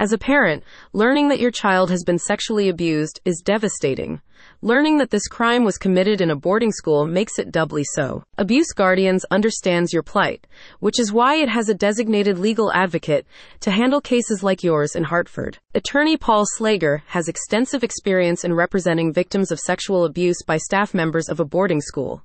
As a parent, learning that your child has been sexually abused is devastating. Learning that this crime was committed in a boarding school makes it doubly so. Abuse Guardians understands your plight, which is why it has a designated legal advocate to handle cases like yours in Hartford. Attorney Paul Slager has extensive experience in representing victims of sexual abuse by staff members of a boarding school.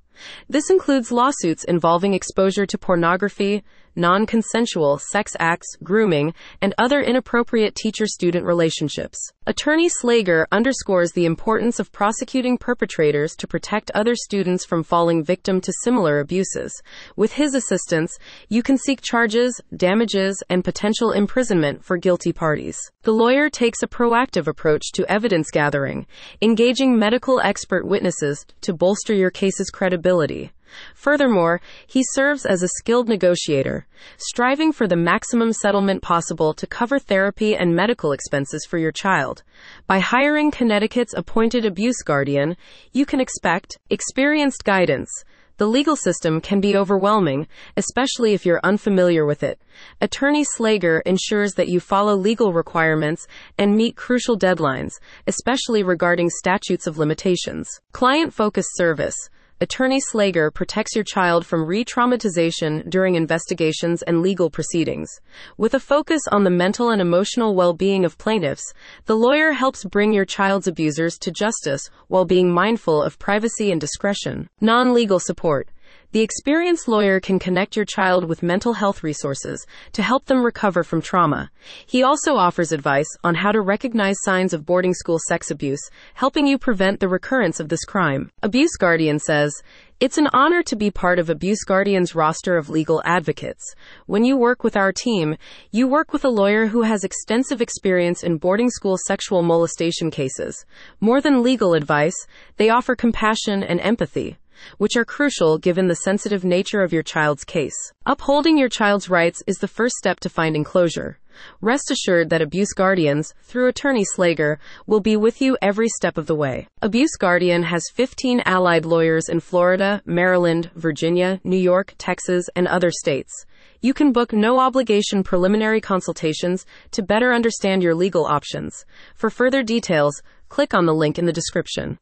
This includes lawsuits involving exposure to pornography, non consensual sex acts, grooming, and other inappropriate teacher student relationships. Attorney Slager underscores the importance of prosecuting perpetrators to protect other students from falling victim to similar abuses. With his assistance, you can seek charges, damages, and potential imprisonment for guilty parties. The lawyer takes a proactive approach to evidence gathering, engaging medical expert witnesses to bolster your case's credibility. Furthermore, he serves as a skilled negotiator, striving for the maximum settlement possible to cover therapy and medical expenses for your child. By hiring Connecticut's appointed abuse guardian, you can expect experienced guidance. The legal system can be overwhelming, especially if you're unfamiliar with it. Attorney Slager ensures that you follow legal requirements and meet crucial deadlines, especially regarding statutes of limitations. Client focused service. Attorney Slager protects your child from re traumatization during investigations and legal proceedings. With a focus on the mental and emotional well being of plaintiffs, the lawyer helps bring your child's abusers to justice while being mindful of privacy and discretion. Non legal support. The experienced lawyer can connect your child with mental health resources to help them recover from trauma. He also offers advice on how to recognize signs of boarding school sex abuse, helping you prevent the recurrence of this crime. Abuse Guardian says, it's an honor to be part of Abuse Guardian's roster of legal advocates. When you work with our team, you work with a lawyer who has extensive experience in boarding school sexual molestation cases. More than legal advice, they offer compassion and empathy which are crucial given the sensitive nature of your child's case. Upholding your child's rights is the first step to finding closure. Rest assured that Abuse Guardians, through Attorney Slager, will be with you every step of the way. Abuse Guardian has 15 allied lawyers in Florida, Maryland, Virginia, New York, Texas, and other states. You can book no obligation preliminary consultations to better understand your legal options. For further details, click on the link in the description.